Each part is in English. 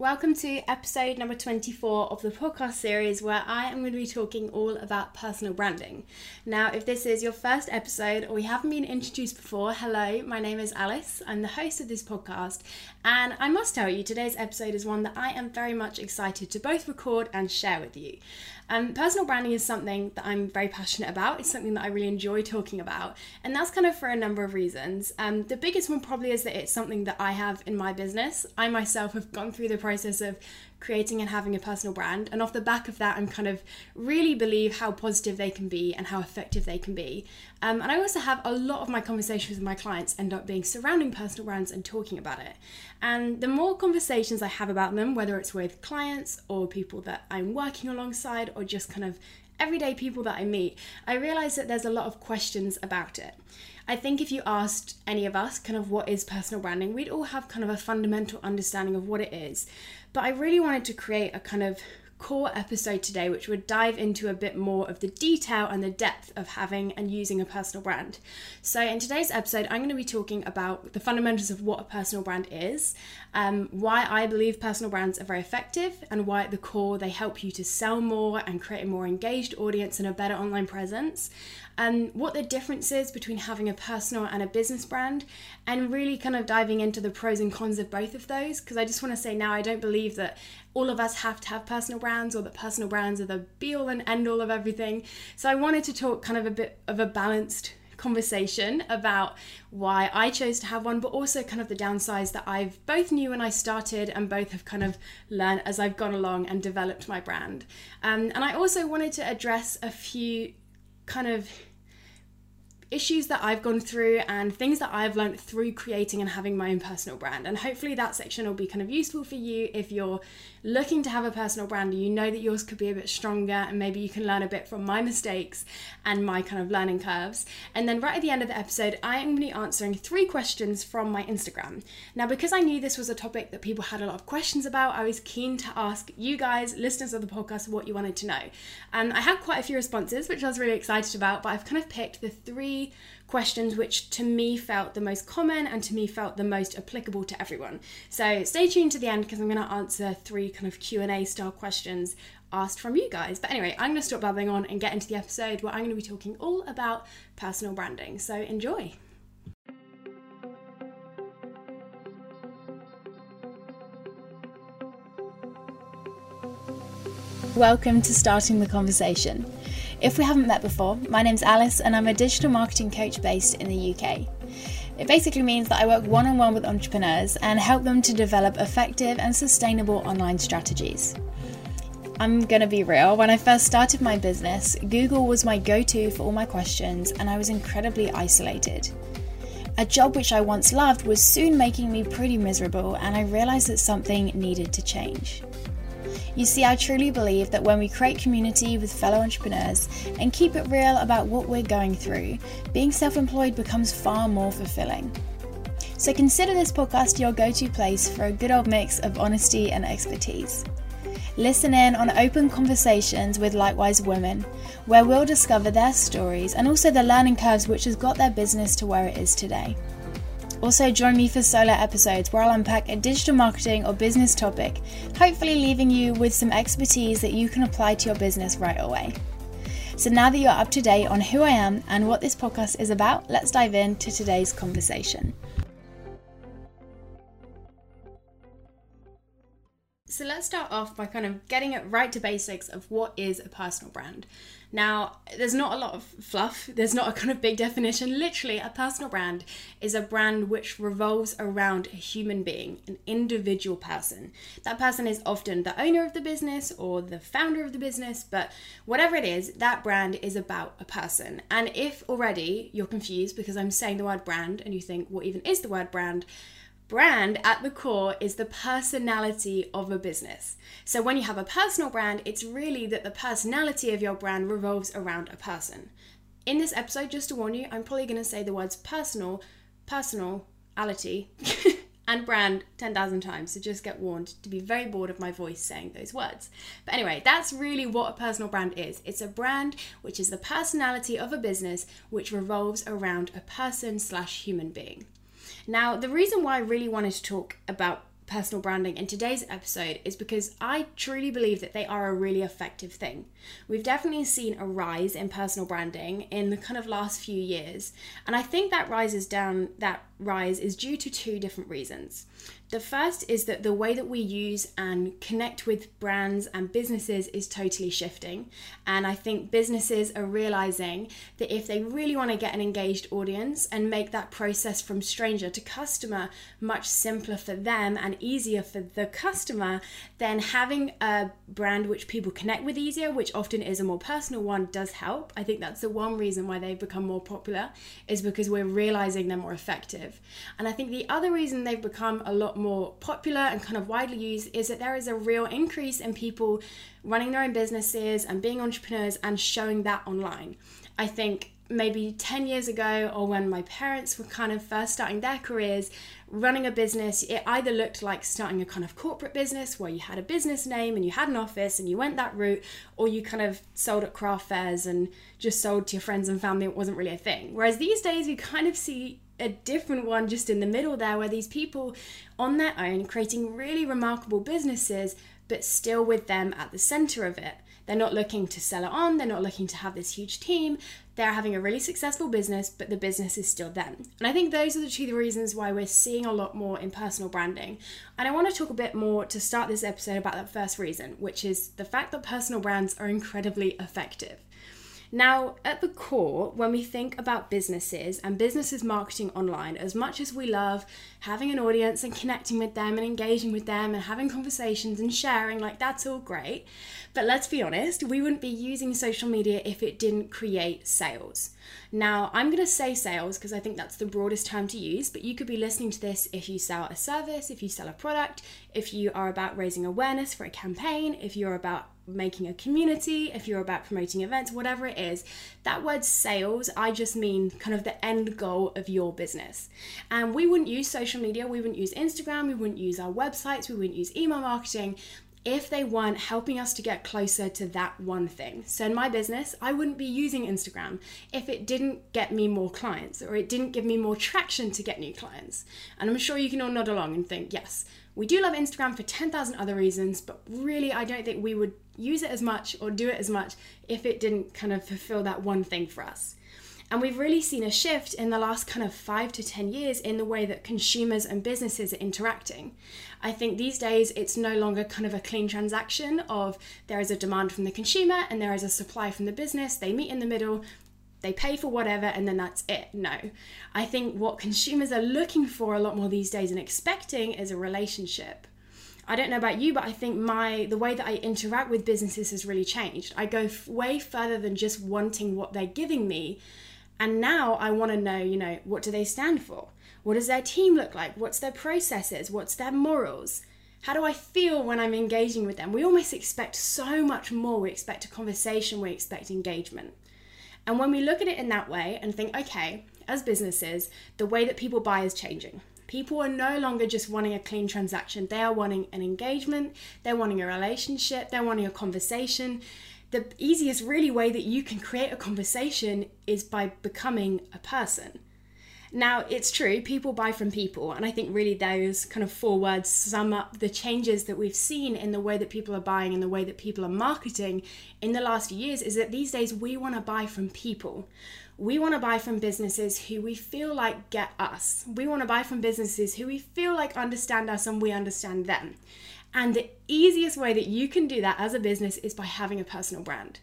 Welcome to episode number 24 of the podcast series where I am going to be talking all about personal branding. Now, if this is your first episode or you haven't been introduced before, hello, my name is Alice. I'm the host of this podcast, and I must tell you, today's episode is one that I am very much excited to both record and share with you. Um, personal branding is something that I'm very passionate about. It's something that I really enjoy talking about, and that's kind of for a number of reasons. Um, the biggest one probably is that it's something that I have in my business. I myself have gone through the process of creating and having a personal brand. And off the back of that, I'm kind of really believe how positive they can be and how effective they can be. Um, and I also have a lot of my conversations with my clients end up being surrounding personal brands and talking about it. And the more conversations I have about them, whether it's with clients or people that I'm working alongside or just kind of everyday people that I meet, I realize that there's a lot of questions about it. I think if you asked any of us kind of what is personal branding, we'd all have kind of a fundamental understanding of what it is. But I really wanted to create a kind of core episode today, which would dive into a bit more of the detail and the depth of having and using a personal brand. So, in today's episode, I'm going to be talking about the fundamentals of what a personal brand is, um, why I believe personal brands are very effective, and why at the core they help you to sell more and create a more engaged audience and a better online presence, and um, what the difference is between having a personal and a business brand, and really kind of diving into the pros and cons of both of those. Because I just want to say now, I don't believe that all of us have to have personal brands or that personal brands are the be all and end all of everything. So I wanted to talk kind of a bit of a balanced conversation about why I chose to have one, but also kind of the downsides that I've both knew when I started and both have kind of learned as I've gone along and developed my brand. Um, and I also wanted to address a few kind of issues that I've gone through and things that I've learned through creating and having my own personal brand. And hopefully that section will be kind of useful for you if you're looking to have a personal brand and you know that yours could be a bit stronger and maybe you can learn a bit from my mistakes and my kind of learning curves. And then right at the end of the episode, I am going to be answering three questions from my Instagram. Now, because I knew this was a topic that people had a lot of questions about, I was keen to ask you guys, listeners of the podcast, what you wanted to know. And I had quite a few responses, which I was really excited about, but I've kind of picked the three questions which to me felt the most common and to me felt the most applicable to everyone. So stay tuned to the end because I'm going to answer three kind of Q&A style questions asked from you guys. But anyway, I'm going to stop babbling on and get into the episode where I'm going to be talking all about personal branding. So enjoy. Welcome to Starting the Conversation. If we haven't met before, my name's Alice and I'm a digital marketing coach based in the UK. It basically means that I work one on one with entrepreneurs and help them to develop effective and sustainable online strategies. I'm gonna be real, when I first started my business, Google was my go to for all my questions and I was incredibly isolated. A job which I once loved was soon making me pretty miserable, and I realised that something needed to change. You see, I truly believe that when we create community with fellow entrepreneurs and keep it real about what we're going through, being self employed becomes far more fulfilling. So consider this podcast your go to place for a good old mix of honesty and expertise. Listen in on open conversations with likewise women, where we'll discover their stories and also the learning curves which has got their business to where it is today. Also, join me for solo episodes where I'll unpack a digital marketing or business topic, hopefully leaving you with some expertise that you can apply to your business right away. So, now that you're up to date on who I am and what this podcast is about, let's dive into today's conversation. So, let's start off by kind of getting it right to basics of what is a personal brand. Now, there's not a lot of fluff, there's not a kind of big definition. Literally, a personal brand is a brand which revolves around a human being, an individual person. That person is often the owner of the business or the founder of the business, but whatever it is, that brand is about a person. And if already you're confused because I'm saying the word brand and you think, what even is the word brand? Brand at the core is the personality of a business. So when you have a personal brand, it's really that the personality of your brand revolves around a person. In this episode, just to warn you, I'm probably going to say the words personal, personality, and brand 10,000 times. So just get warned to be very bored of my voice saying those words. But anyway, that's really what a personal brand is. It's a brand which is the personality of a business which revolves around a person slash human being. Now, the reason why I really wanted to talk about personal branding in today's episode is because I truly believe that they are a really effective thing. We've definitely seen a rise in personal branding in the kind of last few years, and I think that rises down that rise is due to two different reasons. The first is that the way that we use and connect with brands and businesses is totally shifting. And I think businesses are realizing that if they really want to get an engaged audience and make that process from stranger to customer much simpler for them and easier for the customer, then having a brand which people connect with easier, which often is a more personal one, does help. I think that's the one reason why they've become more popular, is because we're realizing they're more effective. And I think the other reason they've become a lot more popular and kind of widely used is that there is a real increase in people running their own businesses and being entrepreneurs and showing that online. I think maybe 10 years ago or when my parents were kind of first starting their careers running a business it either looked like starting a kind of corporate business where you had a business name and you had an office and you went that route or you kind of sold at craft fairs and just sold to your friends and family it wasn't really a thing whereas these days you kind of see a different one just in the middle there where these people on their own creating really remarkable businesses but still with them at the center of it they're not looking to sell it on, they're not looking to have this huge team. They're having a really successful business, but the business is still them. And I think those are the two reasons why we're seeing a lot more in personal branding. And I want to talk a bit more to start this episode about that first reason, which is the fact that personal brands are incredibly effective. Now, at the core, when we think about businesses and businesses marketing online, as much as we love having an audience and connecting with them and engaging with them and having conversations and sharing, like that's all great. But let's be honest, we wouldn't be using social media if it didn't create sales. Now, I'm going to say sales because I think that's the broadest term to use, but you could be listening to this if you sell a service, if you sell a product, if you are about raising awareness for a campaign, if you're about making a community, if you're about promoting events, whatever it is, that word sales, I just mean kind of the end goal of your business. And we wouldn't use social media, we wouldn't use Instagram, we wouldn't use our websites, we wouldn't use email marketing if they weren't helping us to get closer to that one thing. So, in my business, I wouldn't be using Instagram if it didn't get me more clients or it didn't give me more traction to get new clients. And I'm sure you can all nod along and think, yes, we do love Instagram for 10,000 other reasons, but really, I don't think we would use it as much or do it as much if it didn't kind of fulfill that one thing for us. And we've really seen a shift in the last kind of five to 10 years in the way that consumers and businesses are interacting. I think these days it's no longer kind of a clean transaction of there is a demand from the consumer and there is a supply from the business. They meet in the middle, they pay for whatever and then that's it. No. I think what consumers are looking for a lot more these days and expecting is a relationship. I don't know about you, but I think my the way that I interact with businesses has really changed. I go f- way further than just wanting what they're giving me and now I want to know, you know, what do they stand for? What does their team look like? What's their processes? What's their morals? How do I feel when I'm engaging with them? We almost expect so much more. We expect a conversation, we expect engagement. And when we look at it in that way and think, okay, as businesses, the way that people buy is changing. People are no longer just wanting a clean transaction, they are wanting an engagement, they're wanting a relationship, they're wanting a conversation, the easiest really way that you can create a conversation is by becoming a person. Now, it's true, people buy from people, and I think really those kind of four words sum up the changes that we've seen in the way that people are buying and the way that people are marketing in the last few years. Is that these days we want to buy from people. We want to buy from businesses who we feel like get us. We want to buy from businesses who we feel like understand us and we understand them. And the easiest way that you can do that as a business is by having a personal brand.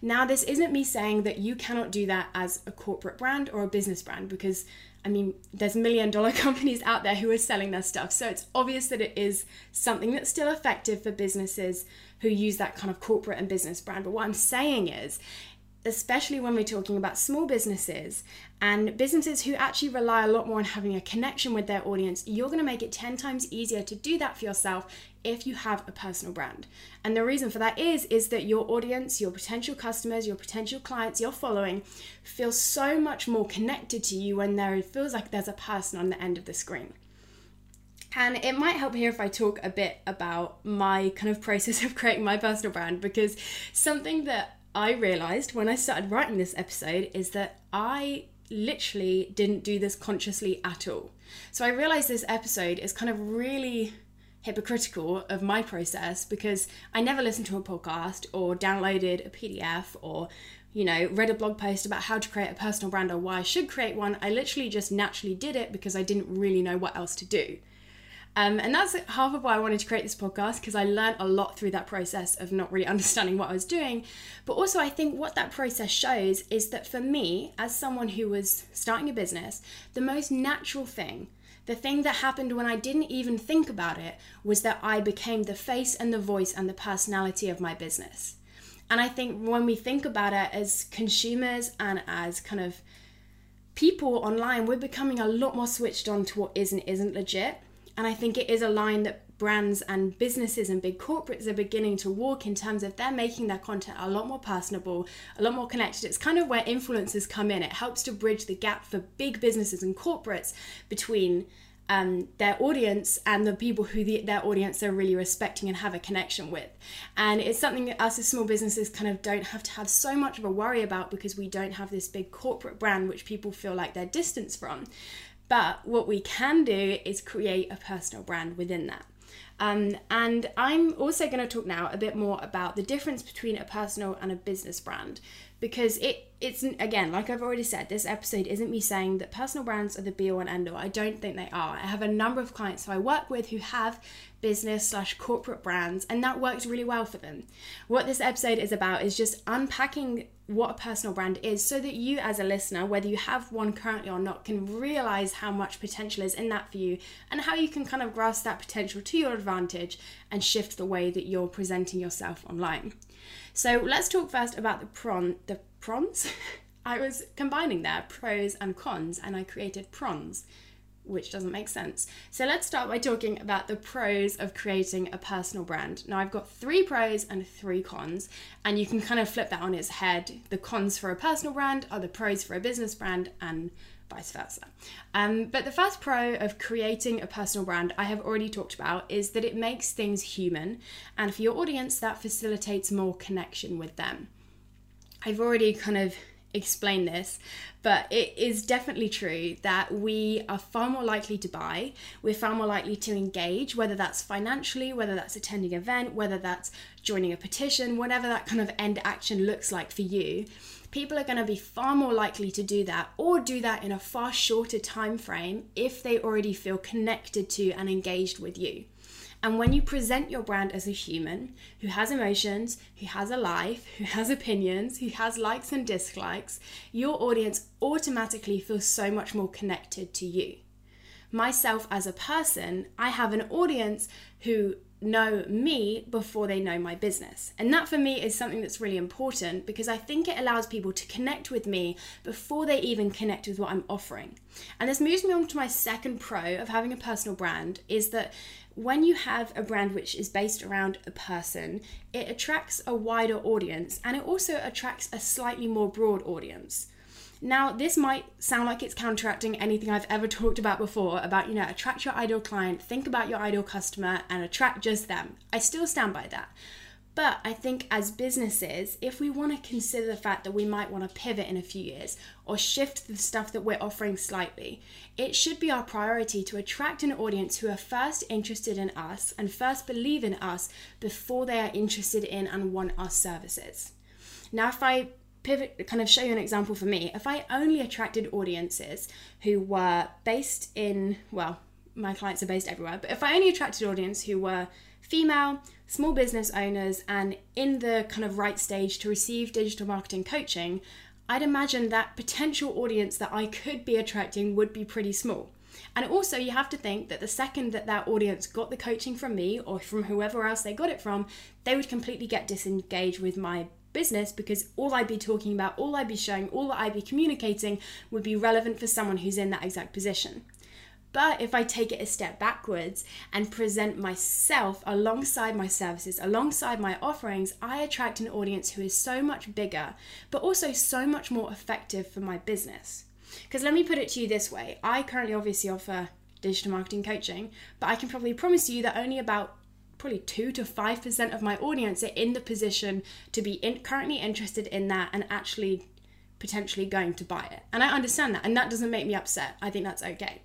Now, this isn't me saying that you cannot do that as a corporate brand or a business brand because I mean, there's million dollar companies out there who are selling their stuff. So it's obvious that it is something that's still effective for businesses who use that kind of corporate and business brand. But what I'm saying is, especially when we're talking about small businesses and businesses who actually rely a lot more on having a connection with their audience, you're going to make it 10 times easier to do that for yourself if you have a personal brand. And the reason for that is is that your audience, your potential customers, your potential clients, your following feel so much more connected to you when there feels like there's a person on the end of the screen. And it might help here if I talk a bit about my kind of process of creating my personal brand because something that I realized when I started writing this episode is that I literally didn't do this consciously at all. So I realized this episode is kind of really hypocritical of my process because I never listened to a podcast or downloaded a PDF or you know, read a blog post about how to create a personal brand or why I should create one. I literally just naturally did it because I didn't really know what else to do. Um, and that's half of why I wanted to create this podcast because I learned a lot through that process of not really understanding what I was doing. But also, I think what that process shows is that for me, as someone who was starting a business, the most natural thing, the thing that happened when I didn't even think about it, was that I became the face and the voice and the personality of my business. And I think when we think about it as consumers and as kind of people online, we're becoming a lot more switched on to what is and isn't legit. And I think it is a line that brands and businesses and big corporates are beginning to walk in terms of they're making their content a lot more personable, a lot more connected. It's kind of where influencers come in. It helps to bridge the gap for big businesses and corporates between um, their audience and the people who the, their audience are really respecting and have a connection with. And it's something that us as small businesses kind of don't have to have so much of a worry about because we don't have this big corporate brand which people feel like they're distanced from. But what we can do is create a personal brand within that. Um, and I'm also going to talk now a bit more about the difference between a personal and a business brand. Because it it's again like I've already said this episode isn't me saying that personal brands are the be all and end all. I don't think they are. I have a number of clients who I work with who have business slash corporate brands and that works really well for them. What this episode is about is just unpacking what a personal brand is so that you as a listener whether you have one currently or not can realize how much potential is in that for you and how you can kind of grasp that potential to your advantage and shift the way that you're presenting yourself online. So let's talk first about the prawn the prawns. I was combining there pros and cons and i created prawns which doesn't make sense. So let's start by talking about the pros of creating a personal brand. Now, I've got three pros and three cons, and you can kind of flip that on its head. The cons for a personal brand are the pros for a business brand, and vice versa. Um, but the first pro of creating a personal brand I have already talked about is that it makes things human, and for your audience, that facilitates more connection with them. I've already kind of explain this, but it is definitely true that we are far more likely to buy, we're far more likely to engage, whether that's financially, whether that's attending an event, whether that's joining a petition, whatever that kind of end action looks like for you. People are going to be far more likely to do that or do that in a far shorter time frame if they already feel connected to and engaged with you. And when you present your brand as a human who has emotions, who has a life, who has opinions, who has likes and dislikes, your audience automatically feels so much more connected to you. Myself as a person, I have an audience who know me before they know my business. And that for me is something that's really important because I think it allows people to connect with me before they even connect with what I'm offering. And this moves me on to my second pro of having a personal brand is that when you have a brand which is based around a person, it attracts a wider audience and it also attracts a slightly more broad audience. Now, this might sound like it's counteracting anything I've ever talked about before about, you know, attract your ideal client, think about your ideal customer, and attract just them. I still stand by that. But I think as businesses, if we want to consider the fact that we might want to pivot in a few years or shift the stuff that we're offering slightly, it should be our priority to attract an audience who are first interested in us and first believe in us before they are interested in and want our services. Now, if I pivot, kind of show you an example for me, if I only attracted audiences who were based in, well, my clients are based everywhere, but if I only attracted audience who were female, small business owners, and in the kind of right stage to receive digital marketing coaching, I'd imagine that potential audience that I could be attracting would be pretty small. And also, you have to think that the second that that audience got the coaching from me or from whoever else they got it from, they would completely get disengaged with my business because all I'd be talking about, all I'd be showing, all that I'd be communicating would be relevant for someone who's in that exact position. But if I take it a step backwards and present myself alongside my services, alongside my offerings, I attract an audience who is so much bigger, but also so much more effective for my business. Because let me put it to you this way I currently obviously offer digital marketing coaching, but I can probably promise you that only about probably 2 to 5% of my audience are in the position to be in, currently interested in that and actually potentially going to buy it. And I understand that, and that doesn't make me upset. I think that's okay.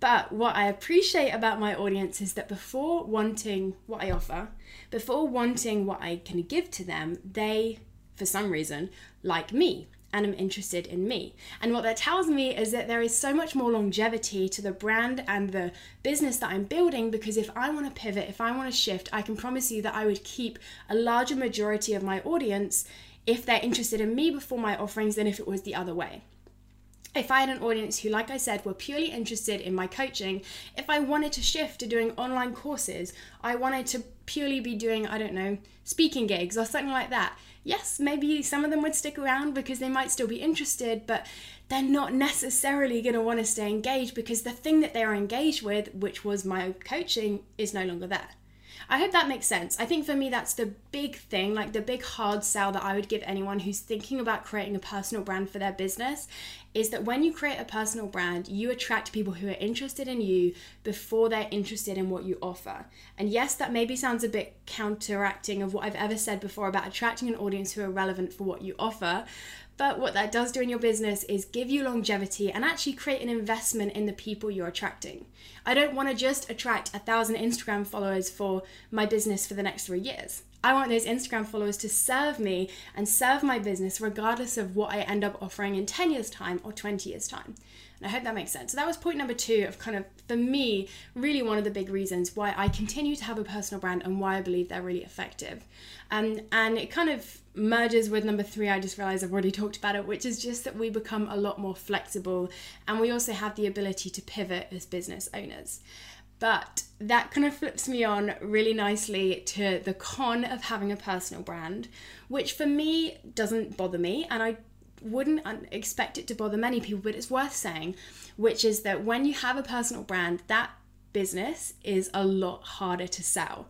But what I appreciate about my audience is that before wanting what I offer, before wanting what I can give to them, they, for some reason, like me and am interested in me. And what that tells me is that there is so much more longevity to the brand and the business that I'm building because if I want to pivot, if I want to shift, I can promise you that I would keep a larger majority of my audience if they're interested in me before my offerings than if it was the other way if I had an audience who, like I said, were purely interested in my coaching, if I wanted to shift to doing online courses, I wanted to purely be doing, I don't know, speaking gigs or something like that, yes, maybe some of them would stick around because they might still be interested, but they're not necessarily going to want to stay engaged because the thing that they're engaged with, which was my coaching, is no longer there. I hope that makes sense. I think for me, that's the big thing, like the big hard sell that I would give anyone who's thinking about creating a personal brand for their business is that when you create a personal brand, you attract people who are interested in you before they're interested in what you offer. And yes, that maybe sounds a bit counteracting of what I've ever said before about attracting an audience who are relevant for what you offer. But what that does do in your business is give you longevity and actually create an investment in the people you're attracting. I don't want to just attract a thousand Instagram followers for my business for the next three years. I want those Instagram followers to serve me and serve my business regardless of what I end up offering in 10 years' time or 20 years' time. And I hope that makes sense. So that was point number two of kind of, for me, really one of the big reasons why I continue to have a personal brand and why I believe they're really effective. Um, and it kind of merges with number three, I just realized I've already talked about it, which is just that we become a lot more flexible and we also have the ability to pivot as business owners. But that kind of flips me on really nicely to the con of having a personal brand, which for me doesn't bother me. And I wouldn't expect it to bother many people, but it's worth saying, which is that when you have a personal brand, that business is a lot harder to sell.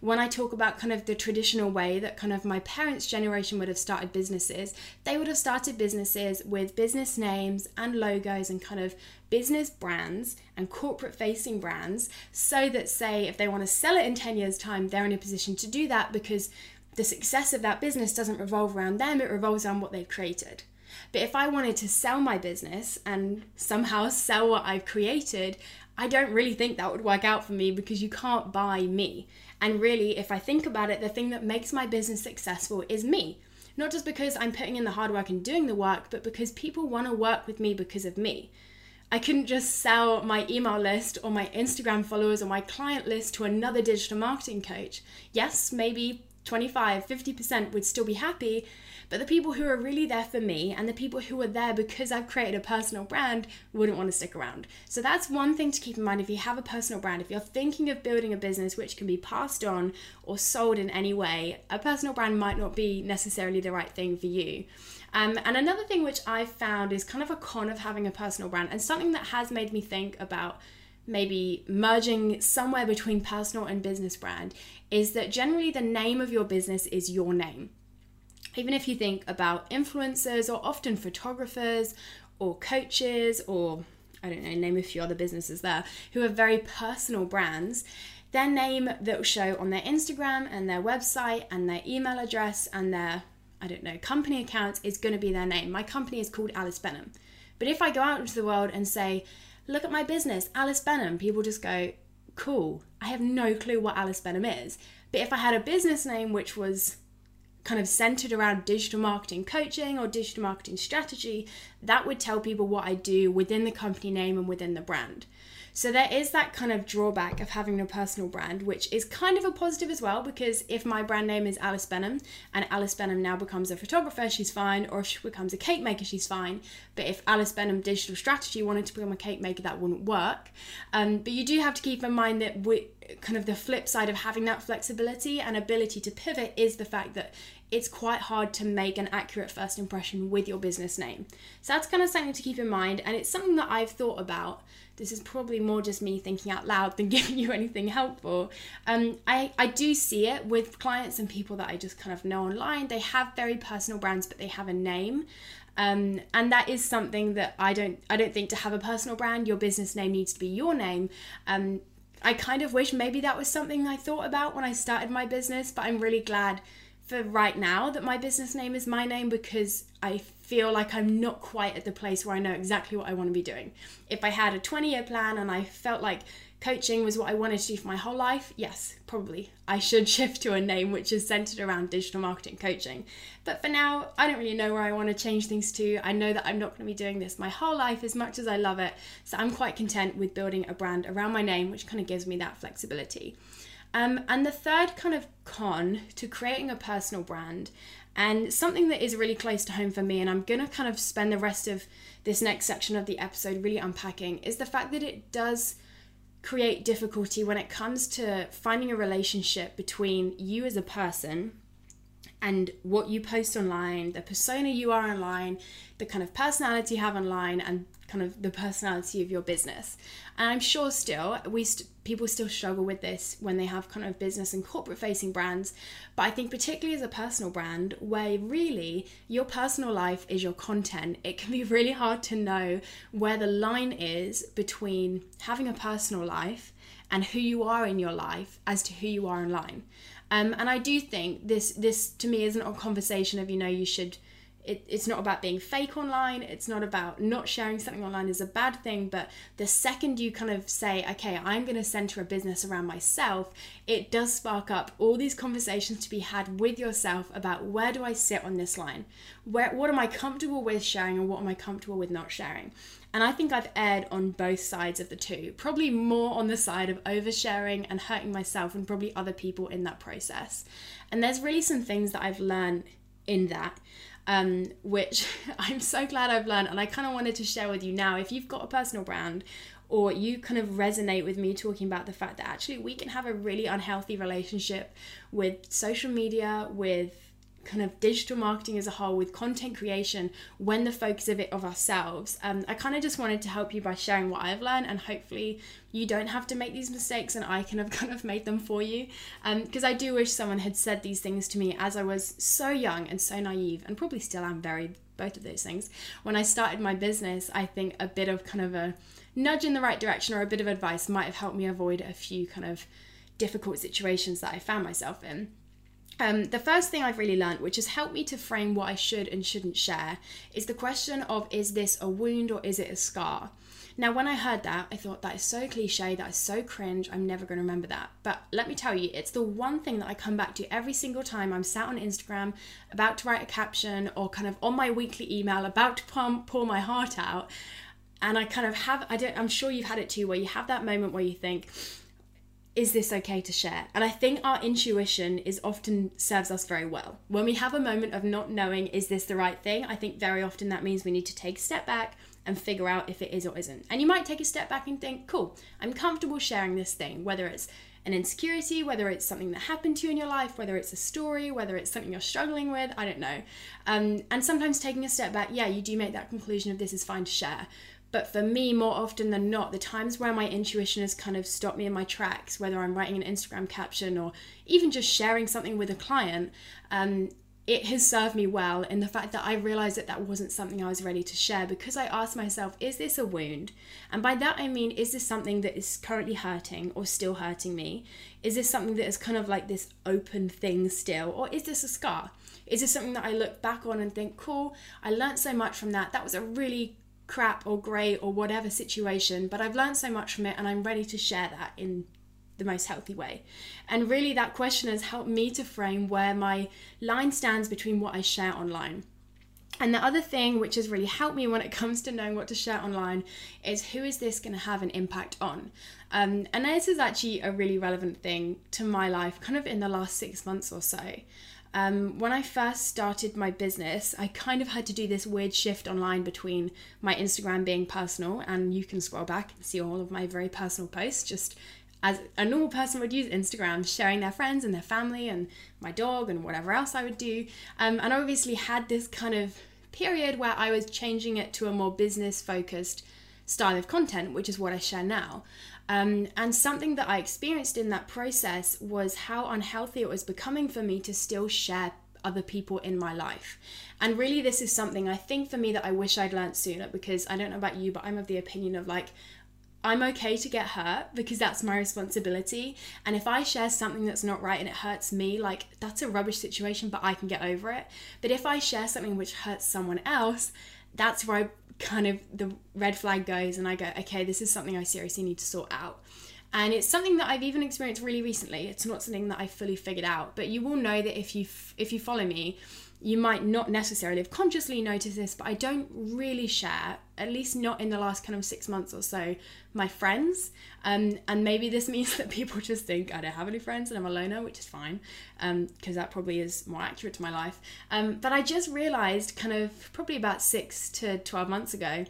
When I talk about kind of the traditional way that kind of my parents' generation would have started businesses, they would have started businesses with business names and logos and kind of business brands and corporate facing brands so that, say, if they want to sell it in 10 years' time, they're in a position to do that because the success of that business doesn't revolve around them, it revolves around what they've created. But if I wanted to sell my business and somehow sell what I've created, I don't really think that would work out for me because you can't buy me. And really, if I think about it, the thing that makes my business successful is me. Not just because I'm putting in the hard work and doing the work, but because people want to work with me because of me. I couldn't just sell my email list or my Instagram followers or my client list to another digital marketing coach. Yes, maybe 25, 50% would still be happy, but the people who are really there for me and the people who are there because I've created a personal brand wouldn't want to stick around. So that's one thing to keep in mind if you have a personal brand. If you're thinking of building a business which can be passed on or sold in any way, a personal brand might not be necessarily the right thing for you. Um, and another thing which I've found is kind of a con of having a personal brand and something that has made me think about maybe merging somewhere between personal and business brand is that generally the name of your business is your name even if you think about influencers or often photographers or coaches or I don't know, name a few other businesses there who have very personal brands, their name that will show on their Instagram and their website and their email address and their, I don't know, company accounts is going to be their name. My company is called Alice Benham. But if I go out into the world and say, look at my business, Alice Benham, people just go, cool. I have no clue what Alice Benham is. But if I had a business name which was kind of centered around digital marketing coaching or digital marketing strategy, that would tell people what I do within the company name and within the brand. So there is that kind of drawback of having a personal brand, which is kind of a positive as well, because if my brand name is Alice Benham and Alice Benham now becomes a photographer, she's fine, or if she becomes a cake maker, she's fine. But if Alice Benham Digital Strategy wanted to become a cake maker, that wouldn't work. Um, but you do have to keep in mind that we, kind of the flip side of having that flexibility and ability to pivot is the fact that it's quite hard to make an accurate first impression with your business name. So that's kind of something to keep in mind, and it's something that I've thought about. This is probably more just me thinking out loud than giving you anything helpful. Um, I, I do see it with clients and people that I just kind of know online. They have very personal brands, but they have a name. Um, and that is something that I don't I don't think to have a personal brand, your business name needs to be your name. Um, I kind of wish maybe that was something I thought about when I started my business, but I'm really glad for right now that my business name is my name because I feel like I'm not quite at the place where I know exactly what I want to be doing. If I had a 20 year plan and I felt like coaching was what I wanted to do for my whole life, yes, probably I should shift to a name which is centered around digital marketing coaching. But for now, I don't really know where I want to change things to. I know that I'm not going to be doing this my whole life as much as I love it. So I'm quite content with building a brand around my name, which kind of gives me that flexibility. Um, and the third kind of con to creating a personal brand, and something that is really close to home for me, and I'm to kind of spend the rest of this next section of the episode really unpacking, is the fact that it does create difficulty when it comes to finding a relationship between you as a person and what you post online, the persona you are online, the kind of personality you have online, and kind of the personality of your business. And I'm sure still we st- people still struggle with this when they have kind of business and corporate facing brands, but I think particularly as a personal brand where really your personal life is your content, it can be really hard to know where the line is between having a personal life and who you are in your life as to who you are online. Um, and I do think this this to me isn't a conversation of you know you should it, it's not about being fake online it's not about not sharing something online is a bad thing but the second you kind of say okay i'm going to center a business around myself it does spark up all these conversations to be had with yourself about where do i sit on this line? Where what am i comfortable with sharing and what am i comfortable with not sharing? And i think i've erred on both sides of the two probably more on the side of oversharing and hurting myself and probably other people in that process. And there's really some things that i've learned in that um, which I'm so glad I've learned. And I kind of wanted to share with you now. If you've got a personal brand, or you kind of resonate with me talking about the fact that actually we can have a really unhealthy relationship with social media, with kind of digital marketing as a whole with content creation when the focus of it of ourselves. Um, i kind of just wanted to help you by sharing what i've learned and hopefully you don't have to make these mistakes and i can have kind of made them for you. Because um, i do wish someone had said these things to me as i was so young and so naive and probably still am very both of those things. When i started my business i think a bit of kind of a nudge in the right direction or a bit of advice might have helped me avoid a few kind of difficult situations that i found myself in um, the first thing I've really learned, which has helped me to frame what I should and shouldn't share, is the question of is this a wound or is it a scar? Now, when I heard that, I thought that is so cliche, that is so cringe, I'm never going to remember that. But let me tell you, it's the one thing that I come back to every single time I'm sat on Instagram, about to write a caption, or kind of on my weekly email, about to pour, pour my heart out. And I kind of have, I don't, I'm sure you've had it too, where you have that moment where you think, is this okay to share? And I think our intuition is often serves us very well. When we have a moment of not knowing is this the right thing, I think very often that means we need to take a step back and figure out if it is or isn't. And you might take a step back and think, cool, I'm comfortable sharing this thing, whether it's an insecurity, whether it's something that happened to you in your life, whether it's a story, whether it's something you're struggling with, I don't know. Um, and sometimes taking a step back, yeah, you do make that conclusion of this is fine to share. But for me, more often than not, the times where my intuition has kind of stopped me in my tracks, whether I'm writing an Instagram caption or even just sharing something with a client, um, it has served me well in the fact that I realized that that wasn't something I was ready to share because I asked myself, is this a wound? And by that I mean, is this something that is currently hurting or still hurting me? Is this something that is kind of like this open thing still? Or is this a scar? Is this something that I look back on and think, cool, I learned so much from that. That was a really crap or great or whatever situation, but I've learned so much from it and I'm ready to share that in the most healthy way. And really, that question has helped me to frame where my line stands between what I share online. And the other thing which has really helped me when it comes to knowing what to share online is who is this going to have an impact on? Um, and this is actually a really relevant thing to my life, kind of in the last six months or so. Um, when I first started my business, I kind of had to do this weird shift online between my Instagram being personal, and you can scroll back and see all of my very personal posts, just as a normal person would use Instagram, sharing their friends and their family and my dog and whatever else I would do. Um, and I obviously had this kind of period where I was changing it to a more business focused style of content, which is what I share now. Um, and something that I experienced in that process was how unhealthy it was becoming for me to still share other people in my life. And really, this is something I think for me that I wish I'd learned sooner because I don't know about you, but I'm of the opinion of like, I'm okay to get hurt because that's my responsibility. And if I share something that's not right and it hurts me, like that's a rubbish situation, but I can get over it. But if I share something which hurts someone else, that's where I kind of the red flag goes and I go, okay, this is something I seriously need to sort out. And it's something that I've even experienced really recently. It's not something that I fully figured out, but you will know that if you if you follow me, you might not necessarily have consciously noticed this, but I don't really share, at least not in the last kind of six months or so, my friends. Um, and maybe this means that people just think I don't have any friends and I'm a loner, which is fine, because um, that probably is more accurate to my life. Um, but I just realized, kind of probably about six to 12 months ago,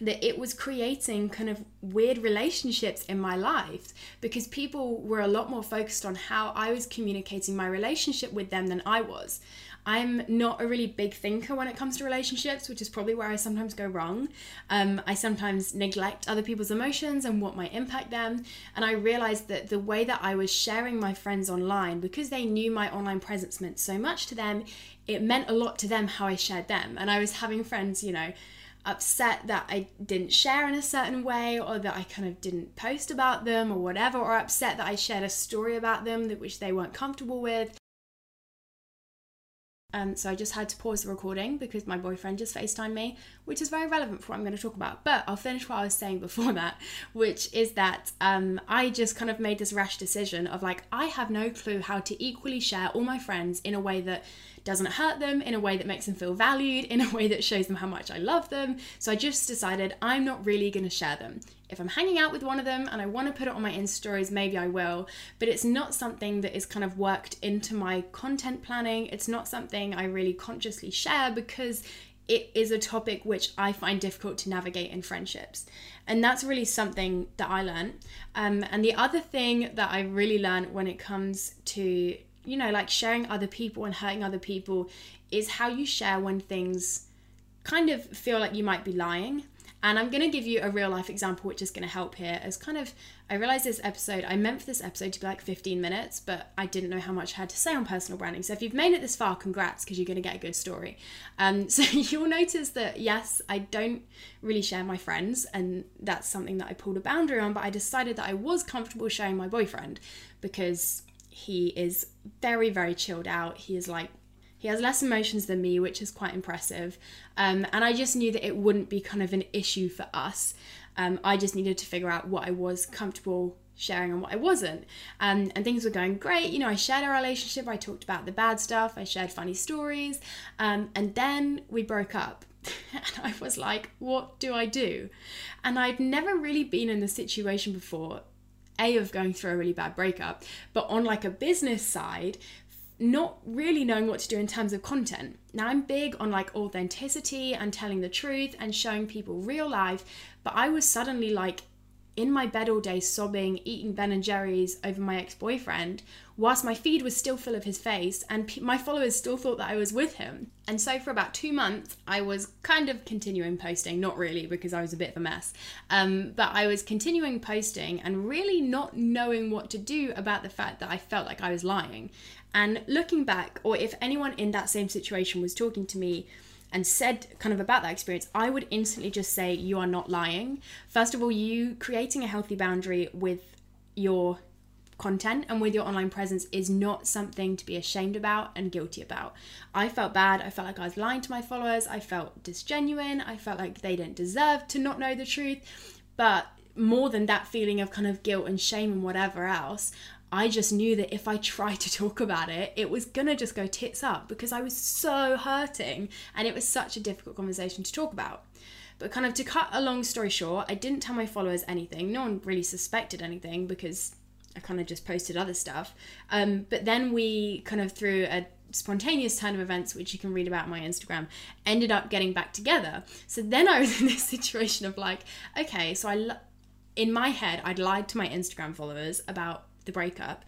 that it was creating kind of weird relationships in my life because people were a lot more focused on how I was communicating my relationship with them than I was. I'm not a really big thinker when it comes to relationships, which is probably where I sometimes go wrong. Um, I sometimes neglect other people's emotions and what might impact them. And I realized that the way that I was sharing my friends online, because they knew my online presence meant so much to them, it meant a lot to them how I shared them. And I was having friends, you know, upset that I didn't share in a certain way or that I kind of didn't post about them or whatever, or upset that I shared a story about them that which they weren't comfortable with. Um, so I just had to pause the recording because my boyfriend just FaceTimed me, which is very relevant for what I'm going to talk about. But I'll finish what I was saying before that, which is that um, I just kind of made this rash decision of like, I have no clue how to equally share all my friends in a way that doesn't hurt them, in a way that makes them feel valued, in a way that shows them how much I love them. So I just decided I'm not really going to share them. If I'm hanging out with one of them and I want to put it on my Insta stories, maybe I will, but it's not something that is kind of worked into my content planning. It's not something I really consciously share because it is a topic which I find difficult to navigate in friendships. And that's really something that I learned. Um, and the other thing that I really learned when it comes to you know, like sharing other people and hurting other people is how you share when things kind of feel like you might be lying. And I'm going to give you a real life example, which is going to help here. As kind of, I realized this episode, I meant for this episode to be like 15 minutes, but I didn't know how much I had to say on personal branding. So if you've made it this far, congrats, because you're going to get a good story. Um, so you'll notice that, yes, I don't really share my friends, and that's something that I pulled a boundary on, but I decided that I was comfortable sharing my boyfriend because he is very, very chilled out. He is like, he has less emotions than me, which is quite impressive. Um, and I just knew that it wouldn't be kind of an issue for us. Um, I just needed to figure out what I was comfortable sharing and what I wasn't. Um, and things were going great. You know, I shared our relationship, I talked about the bad stuff, I shared funny stories. Um, and then we broke up. and I was like, what do I do? And I'd never really been in this situation before a of going through a really bad breakup, but on like a business side, not really knowing what to do in terms of content. Now I'm big on like authenticity and telling the truth and showing people real life, but I was suddenly like in my bed all day sobbing, eating Ben and Jerry's over my ex boyfriend, whilst my feed was still full of his face and my followers still thought that I was with him. And so for about two months, I was kind of continuing posting, not really because I was a bit of a mess, um, but I was continuing posting and really not knowing what to do about the fact that I felt like I was lying. And looking back, or if anyone in that same situation was talking to me, and said kind of about that experience, I would instantly just say, You are not lying. First of all, you creating a healthy boundary with your content and with your online presence is not something to be ashamed about and guilty about. I felt bad. I felt like I was lying to my followers. I felt disgenuine. I felt like they didn't deserve to not know the truth. But more than that feeling of kind of guilt and shame and whatever else, I just knew that if I tried to talk about it, it was gonna just go tits up because I was so hurting and it was such a difficult conversation to talk about. But kind of to cut a long story short, I didn't tell my followers anything. No one really suspected anything because I kind of just posted other stuff. Um, but then we kind of through a spontaneous turn of events, which you can read about on my Instagram, ended up getting back together. So then I was in this situation of like, okay, so I, in my head, I'd lied to my Instagram followers about the breakup.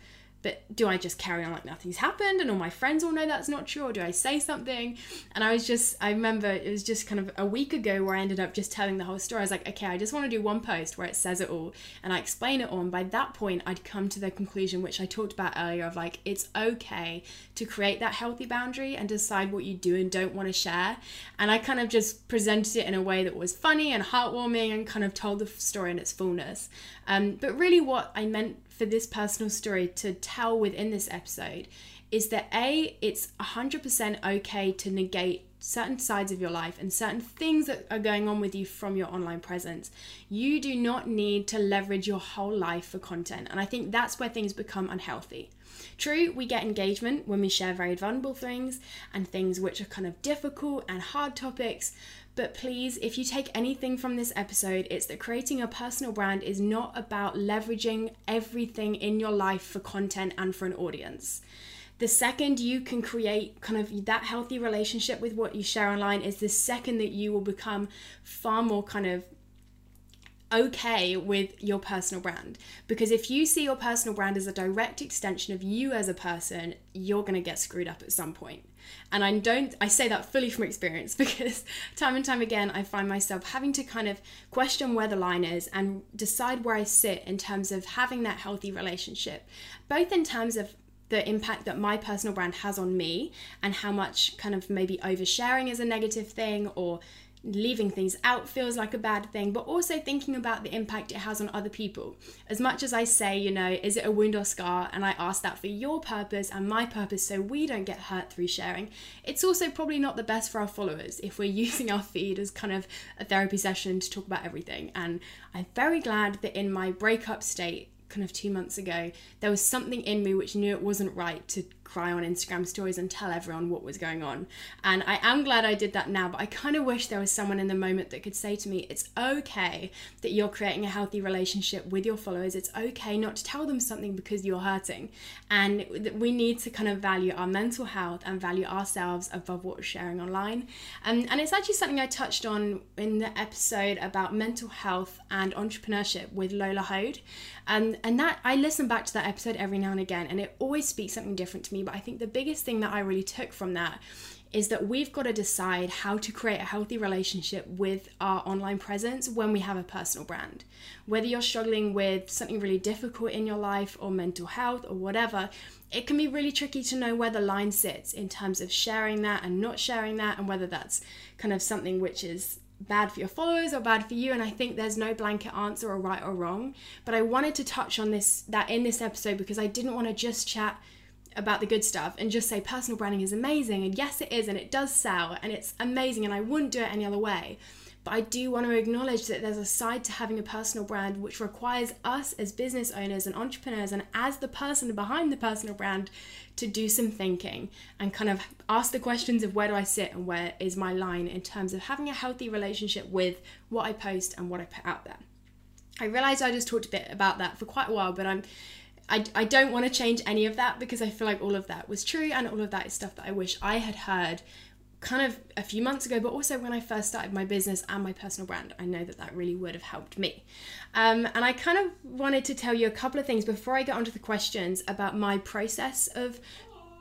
but do I just carry on like nothing's happened and all my friends all know that's not true or do I say something? And I was just, I remember it was just kind of a week ago where I ended up just telling the whole story. I was like, okay, I just want to do one post where it says it all and I explain it all. And by that point, I'd come to the conclusion, which I talked about earlier, of like, it's okay to create that healthy boundary and decide what you do and don't want to share. And I kind of just presented it in a way that was funny and heartwarming and kind of told the story in its fullness. Um, but really, what I meant for this personal story to tell within this episode is that A, it's 100% okay to negate certain sides of your life and certain things that are going on with you from your online presence. You do not need to leverage your whole life for content. And I think that's where things become unhealthy. True, we get engagement when we share very vulnerable things and things which are kind of difficult and hard topics, but please, if you take anything from this episode, it's that creating a personal brand is not about leveraging everything in your life for content and for an audience. The second you can create kind of that healthy relationship with what you share online is the second that you will become far more kind of okay with your personal brand. Because if you see your personal brand as a direct extension of you as a person, you're going to get screwed up at some point. And I don't I say that fully from experience because time and time again I find myself having to kind of question where the line is and decide where I sit in terms of having that healthy relationship, both in terms of the impact that my personal brand has on me and how much kind of maybe oversharing is a negative thing or leaving things out feels like a bad thing, but also thinking about the impact it has on other people. As much as I say, you know, is it a wound or scar? And I ask that for your purpose and my purpose so we don't get hurt through sharing, it's also probably not the best for our followers if we're using our feed as kind of a therapy session to talk about everything. And I'm very glad that in my breakup state, kind of two months ago, there was something in me which knew it wasn't right to cry on Instagram stories and tell everyone what was going on. And I am glad I did that now, but I kind of wish there was someone in the moment that could say to me, it's okay that you're creating a healthy relationship with your followers. It's okay not to tell them something because you're hurting. And we need to kind of value our mental health and value ourselves above what we're sharing online. Um, and it's actually something I touched on in the episode about mental health and entrepreneurship with Lola Hode. Um, and that I listen back to that episode every now and again, and it always speaks something different to me. But I think the biggest thing that I really took from that is that we've got to decide how to create a healthy relationship with our online presence when we have a personal brand. Whether you're struggling with something really difficult in your life or mental health or whatever, it can be really tricky to know where the line sits in terms of sharing that and not sharing that, and whether that's kind of something which is bad for your followers or bad for you and i think there's no blanket answer or right or wrong but i wanted to touch on this that in this episode because i didn't want to just chat about the good stuff and just say personal branding is amazing and yes it is and it does sell and it's amazing and i wouldn't do it any other way but I do want to acknowledge that there's a side to having a personal brand which requires us as business owners and entrepreneurs and as the person behind the personal brand to do some thinking and kind of ask the questions of where do I sit and where is my line in terms of having a healthy relationship with what I post and what I put out there. I realize I just talked a bit about that for quite a while, but I'm I, I don't want to change any of that because I feel like all of that was true and all of that is stuff that I wish I had heard kind of a few months ago, but also when I first started my business and my personal brand, I know that that really would have helped me. Um, and I kind of wanted to tell you a couple of things before I get onto the questions about my process of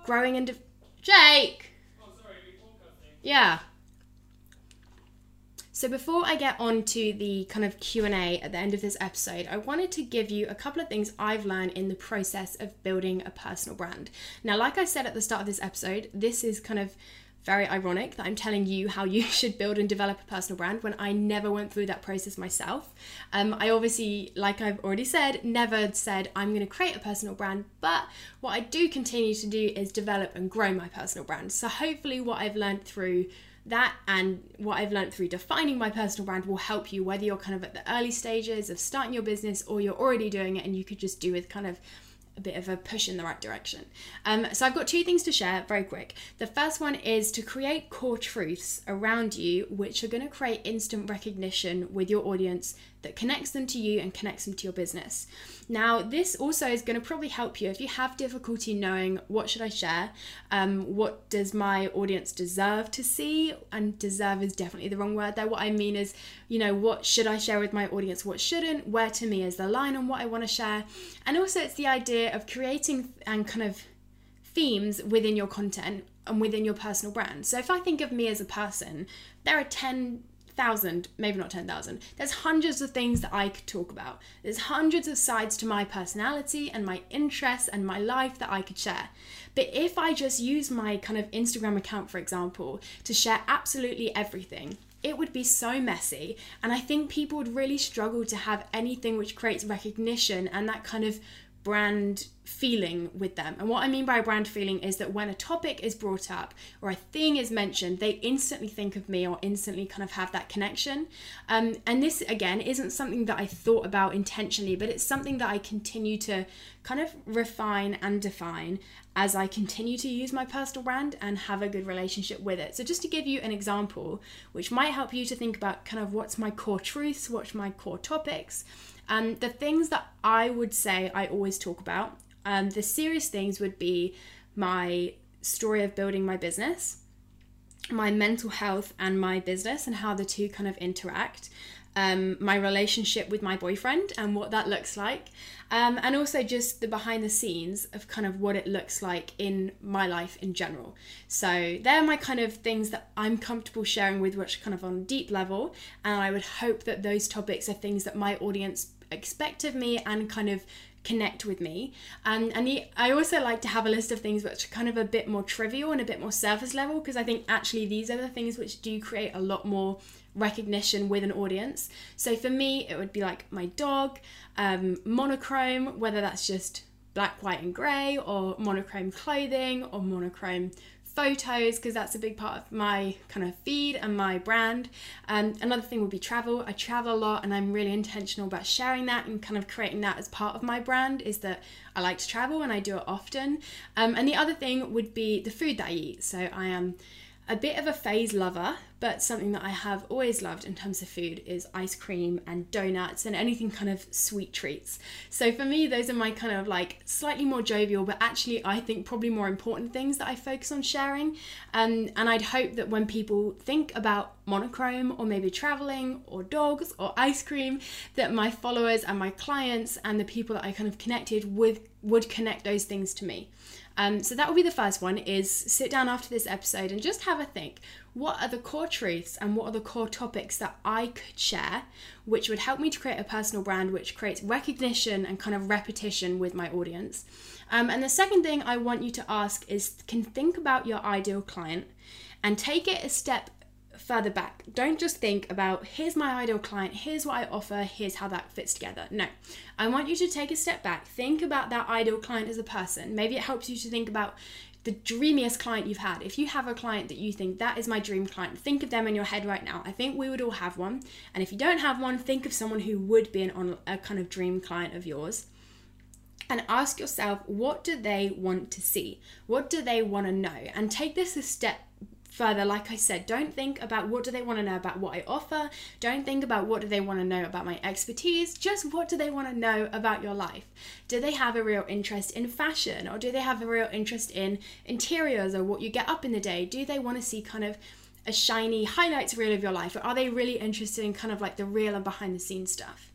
growing into. Jake! Oh, sorry, yeah. So before I get on to the kind of Q&A at the end of this episode, I wanted to give you a couple of things I've learned in the process of building a personal brand. Now, like I said at the start of this episode, this is kind of very ironic that I'm telling you how you should build and develop a personal brand when I never went through that process myself. Um, I obviously, like I've already said, never said I'm going to create a personal brand, but what I do continue to do is develop and grow my personal brand. So hopefully, what I've learned through that and what I've learned through defining my personal brand will help you whether you're kind of at the early stages of starting your business or you're already doing it and you could just do with kind of a bit of a push in the right direction. Um, so I've got two things to share very quick. The first one is to create core truths around you, which are going to create instant recognition with your audience that connects them to you and connects them to your business. Now, this also is going to probably help you if you have difficulty knowing what should I share, um, what does my audience deserve to see, and deserve is definitely the wrong word there. What I mean is, you know, what should I share with my audience, what shouldn't, where to me is the line on what I want to share, and also it's the idea of creating and kind of themes within your content and within your personal brand. So if I think of me as a person, there are 10 thousand, maybe not 10,000. There's hundreds of things that I could talk about. There's hundreds of sides to my personality and my interests and my life that I could share. But if I just use my kind of Instagram account, for example, to share absolutely everything, it would be so messy. And I think people would really struggle to have anything which creates recognition and that kind of brand feeling with them. And what I mean by brand feeling is that when a topic is brought up or a thing is mentioned, they instantly think of me or instantly kind of have that connection. Um, and this, again, isn't something that I thought about intentionally, but it's something that I continue to kind of refine and define as I continue to use my personal brand and have a good relationship with it. So, just to give you an example, which might help you to think about kind of what's my core truths, what's my core topics. Um, the things that I would say I always talk about, um, the serious things would be my story of building my business, my mental health and my business, and how the two kind of interact. Um, my relationship with my boyfriend and what that looks like, um, and also just the behind the scenes of kind of what it looks like in my life in general. So they're my kind of things that I'm comfortable sharing with, which kind of on a deep level, and I would hope that those topics are things that my audience expect of me and kind of connect with me. Um, and the, I also like to have a list of things which are kind of a bit more trivial and a bit more surface level because I think actually these are the things which do create a lot more recognition with an audience. So for me, it would be like my dog, um, monochrome, whether that's just black, white, and grey, or monochrome clothing, or monochrome photos because that's a big part of my kind of feed and my brand. Um, another thing would be travel. I travel a lot and I'm really intentional about sharing that and kind of creating that as part of my brand is that I like to travel and I do it often. Um, and the other thing would be the food that I eat. So I am a bit of a phase lover, but something that I have always loved in terms of food is ice cream and donuts and anything kind of sweet treats. So for me, those are my kind of like slightly more jovial, but actually I think probably more important things that I focus on sharing. Um, and I'd hope that when people think about monochrome or maybe traveling or dogs or ice cream, that my followers and my clients and the people that I kind of connected with would connect those things to me. Um, so that will be the first one is sit down after this episode and just have a think. What are the core truths and what are the core topics that I could share, which would help me to create a personal brand which creates recognition and kind of repetition with my audience? Um, and the second thing I want you to ask is can think about your ideal client and take it a step further back. Don't just think about here's my ideal client, here's what I offer, here's how that fits together. No, I want you to take a step back. Think about that ideal client as a person. Maybe it helps you to think about the dreamiest client you've had. If you have a client that you think that is my dream client, think of them in your head right now. I think we would all have one. And if you don't have one, think of someone who would be an on a kind of dream client of yours. And ask yourself, what do they want to see? What do they want to know? And take this a step further like i said don't think about what do they want to know about what i offer. Don't think about what do they want to know about my expertise. Just what do they want to know about your life? Do they have a real interest in fashion or do they have a real interest in interiors or what you get up in the day? Do they want to see kind of a shiny highlights reel of your life or are they really interested in kind of like the real and behind the scenes stuff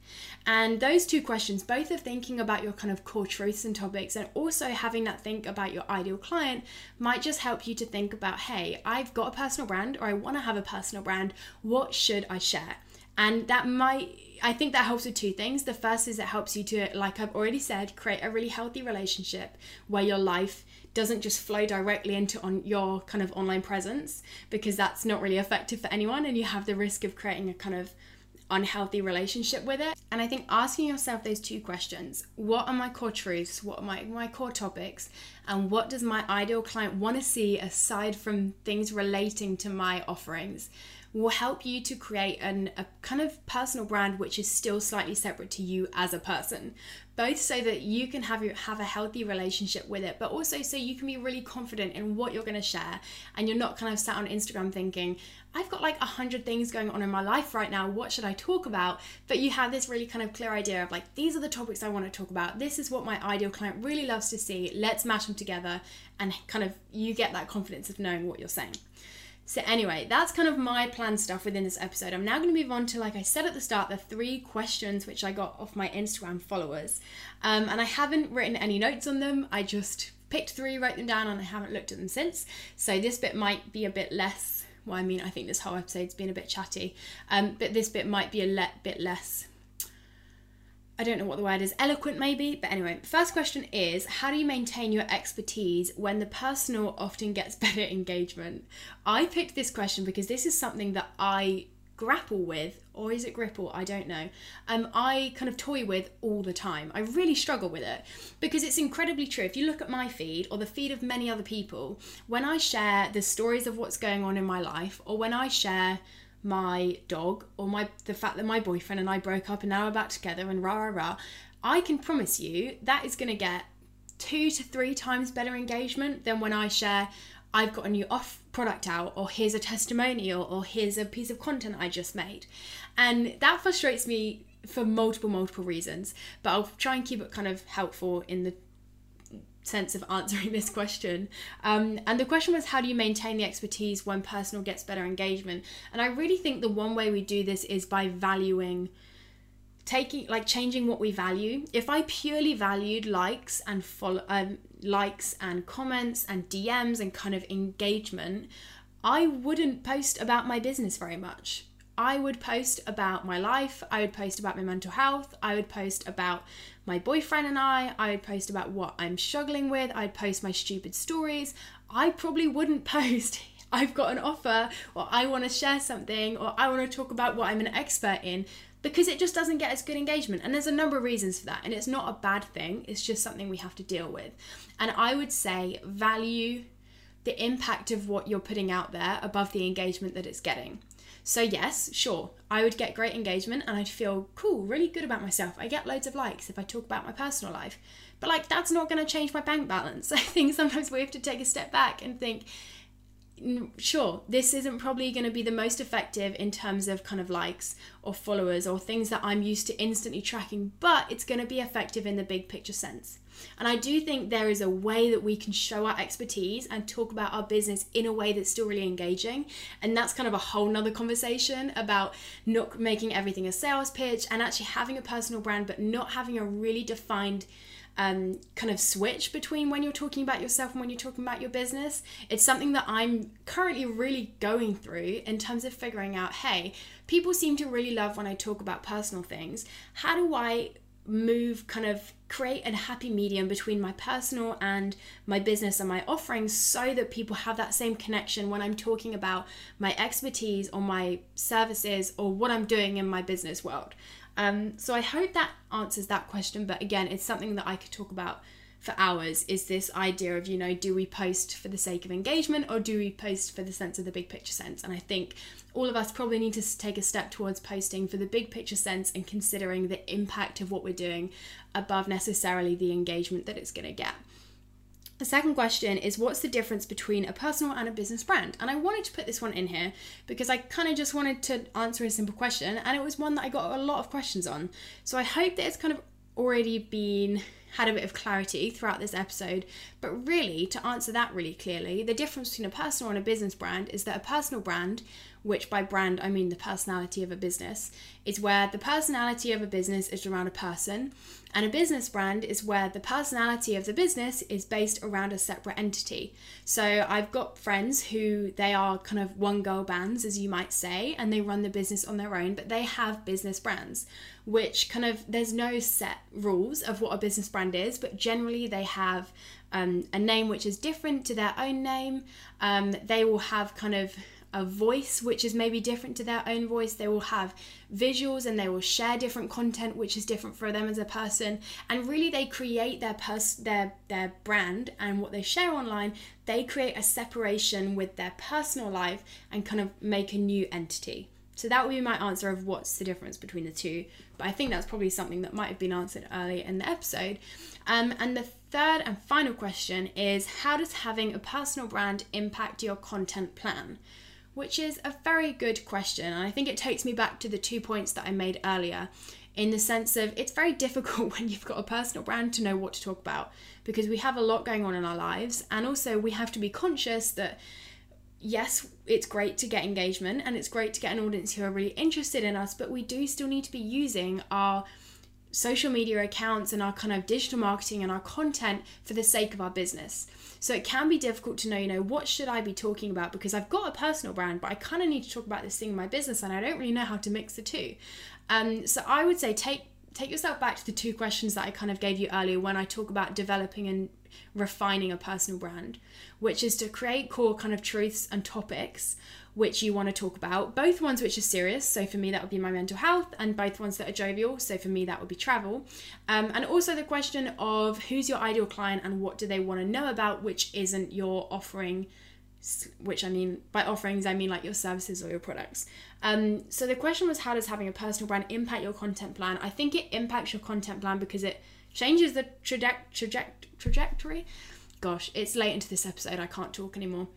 and those two questions, both of thinking about your kind of core truths and topics, and also having that think about your ideal client, might just help you to think about hey, I've got a personal brand or I want to have a personal brand. What should I share? And that might, I think that helps with two things. The first is it helps you to, like I've already said, create a really healthy relationship where your life doesn't just flow directly into on your kind of online presence because that's not really effective for anyone and you have the risk of creating a kind of unhealthy relationship with it. And I think asking yourself those two questions what are my core truths? What are my, my core topics? and what does my ideal client want to see aside from things relating to my offerings will help you to create an, a kind of personal brand which is still slightly separate to you as a person both so that you can have your, have a healthy relationship with it but also so you can be really confident in what you're going to share and you're not kind of sat on Instagram thinking I've got like a hundred things going on in my life right now. What should I talk about? But you have this really kind of clear idea of like these are the topics I want to talk about. This is what my ideal client really loves to see. Let's mash them together. And kind of you get that confidence of knowing what you're saying so, anyway, that's kind of my plan stuff within this episode. I'm now going to move on to, like I said at the start, the three questions which I got off my Instagram followers. Um, and I haven't written any notes on them. I just picked three, wrote them down, and I haven't looked at them since. So, this bit might be a bit less. Well, I mean, I think this whole episode's been a bit chatty, um, but this bit might be a le- bit less I don't know what the word is, eloquent maybe. But anyway, first question is how do you maintain your expertise when the personal often gets better engagement? I picked this question because this is something that I grapple with, or is it gripple? I don't know. Um, I kind of toy with all the time. I really struggle with it because it's incredibly true. If you look at my feed or the feed of many other people, when I share the stories of what's going on in my life, or when I share my dog or my the fact that my boyfriend and I broke up and now we're back together and rah rah rah, I can promise you that is going to get two to three times better engagement than when I share I've got a new off product out or here's a testimonial or here's a piece of content I just made. And that frustrates me for multiple multiple reasons, but I'll try and keep it kind of helpful in the sense of answering this question. Um, and the question was, how do you maintain the expertise when personal gets better engagement? And I really think the one way we do this is by valuing taking like changing what we value if i purely valued likes and follow um, likes and comments and dms and kind of engagement i wouldn't post about my business very much I would post about my life, I would post about my mental health, I would post about my boyfriend and I, I would post about what I'm struggling with, I'd post my stupid stories. I probably wouldn't post I've got an offer or I want to share something or I want to talk about what I'm an expert in because it just doesn't get as good engagement. And there's a number of reasons for that. And it's not a bad thing, it's just something we have to deal with. And I would say value the impact of what you're putting out there above the engagement that it's getting. So, yes, sure, I would get great engagement and I'd feel cool, really good about myself. I get loads of likes if I talk about my personal life. But, like, that's not going to change my bank balance. I think sometimes we have to take a step back and think, sure, this isn't probably going to be the most effective in terms of kind of likes or followers or things that I'm used to instantly tracking, but it's going to be effective in the big picture sense. And I do think there is a way that we can show our expertise and talk about our business in a way that's still really engaging. And that's kind of a whole nother conversation about not making everything a sales pitch and actually having a personal brand, but not having a really defined um, kind of switch between when you're talking about yourself and when you're talking about your business. It's something that I'm currently really going through in terms of figuring out hey, people seem to really love when I talk about personal things. How do I move kind of create a happy medium between my personal and my business and my offerings so that people have that same connection when I'm talking about my expertise or my services or what I'm doing in my business world. Um, so I hope that answers that question. But again, it's something that I could talk about for hours is this idea of, you know, do we post for the sake of engagement or do we post for the sense of the big picture sense? And I think all of us probably need to take a step towards posting for the big picture sense and considering the impact of what we're doing above necessarily the engagement that it's going to get. The second question is what's the difference between a personal and a business brand? And I wanted to put this one in here because I kind of just wanted to answer a simple question and it was one that I got a lot of questions on. So I hope that it's kind of already been had a bit of clarity throughout this episode. But really, to answer that really clearly, the difference between a personal and a business brand is that a personal brand which by brand I mean the personality of a business, is where the personality of a business is around a person, and a business brand is where the personality of the business is based around a separate entity. So I've got friends who they are kind of one girl bands, as you might say, and they run the business on their own, but they have business brands, which kind of there's no set rules of what a business brand is, but generally they have um, a name which is different to their own name. Um, they will have kind of a voice which is maybe different to their own voice. They will have visuals and they will share different content which is different for them as a person. And really they create their pers- their their brand and what they share online, they create a separation with their personal life and kind of make a new entity. So that would be my answer of what's the difference between the two. But I think that's probably something that might have been answered earlier in the episode. Um, and the third and final question is how does having a personal brand impact your content plan? Which is a very good question. And I think it takes me back to the two points that I made earlier in the sense of it's very difficult when you've got a personal brand to know what to talk about because we have a lot going on in our lives. And also, we have to be conscious that yes, it's great to get engagement and it's great to get an audience who are really interested in us, but we do still need to be using our social media accounts and our kind of digital marketing and our content for the sake of our business. So it can be difficult to know, you know, what should I be talking about because I've got a personal brand, but I kind of need to talk about this thing in my business and I don't really know how to mix the two. Um, so I would say take take yourself back to the two questions that I kind of gave you earlier when I talk about developing and refining a personal brand, which is to create core kind of truths and topics which you want to talk about. Both ones which are serious, so for me that would be my mental health, and both ones that are jovial, so for me that would be travel. Um, and also the question of who's your ideal client and what do they want to know about, which isn't your offering which I mean by offerings, I mean like your services or your products. Um, so the question was, how does having a personal brand impact your content plan? I think it impacts your content plan because it changes the traje- traje- trajectory. Gosh, it's late into this episode. I can't talk anymore.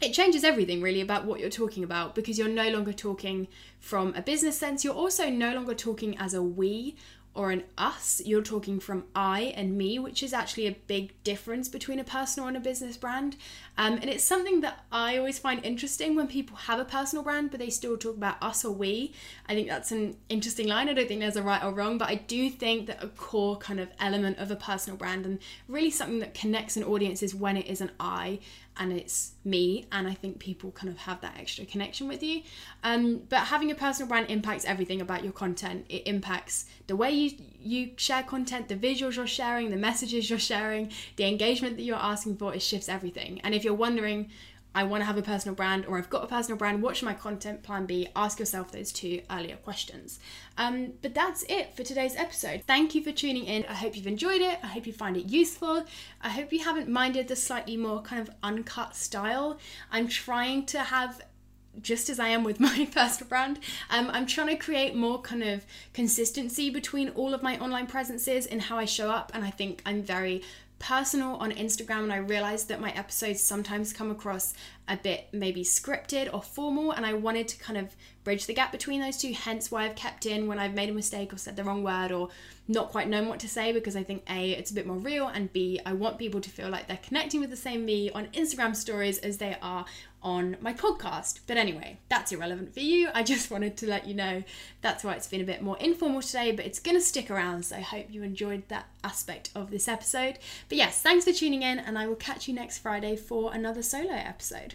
It changes everything really about what you're talking about because you're no longer talking from a business sense. You're also no longer talking as a we or an us, you're talking from I and me, which is actually a big difference between a personal and a business brand. Um, and it's something that I always find interesting when people have a personal brand, but they still talk about us or we. I think that's an interesting line. I don't think there's a right or wrong, but I do think that a core kind of element of a personal brand and really something that connects an audience is when it is an I and it's me and i think people kind of have that extra connection with you. Um, but having a personal brand impacts everything about your content. It impacts the way you you share content the visuals you're sharing the messages you're sharing the engagement that you're asking for it shifts everything. And if you're wondering I want to have a personal brand or I've got a personal brand, what should my content plan be? Ask yourself those two earlier questions. Um, but that's it for today's episode. Thank you for tuning in. I hope you've enjoyed it. I hope you find it useful. I hope you haven't minded the slightly more kind of uncut style. I'm trying to have just as I am with my personal brand, um, I'm trying to create more kind of consistency between all of my online presences and how I show up. And I think I'm very personal on Instagram and I realized that my episodes sometimes come across a bit maybe scripted or formal and I wanted to kind of bridge the gap between those two hence why I've kept in when I've made a mistake or said the wrong word or not quite known what to say because I think A it's a bit more real and B I want people to feel like they're connecting with the same me on Instagram stories as they are on my podcast. But anyway, that's irrelevant for you. I just wanted to let you know that's why it's been a bit more informal today, but it's going to stick around. So I hope you enjoyed that aspect of this episode. But yes, thanks for tuning in, and I will catch you next Friday for another solo episode.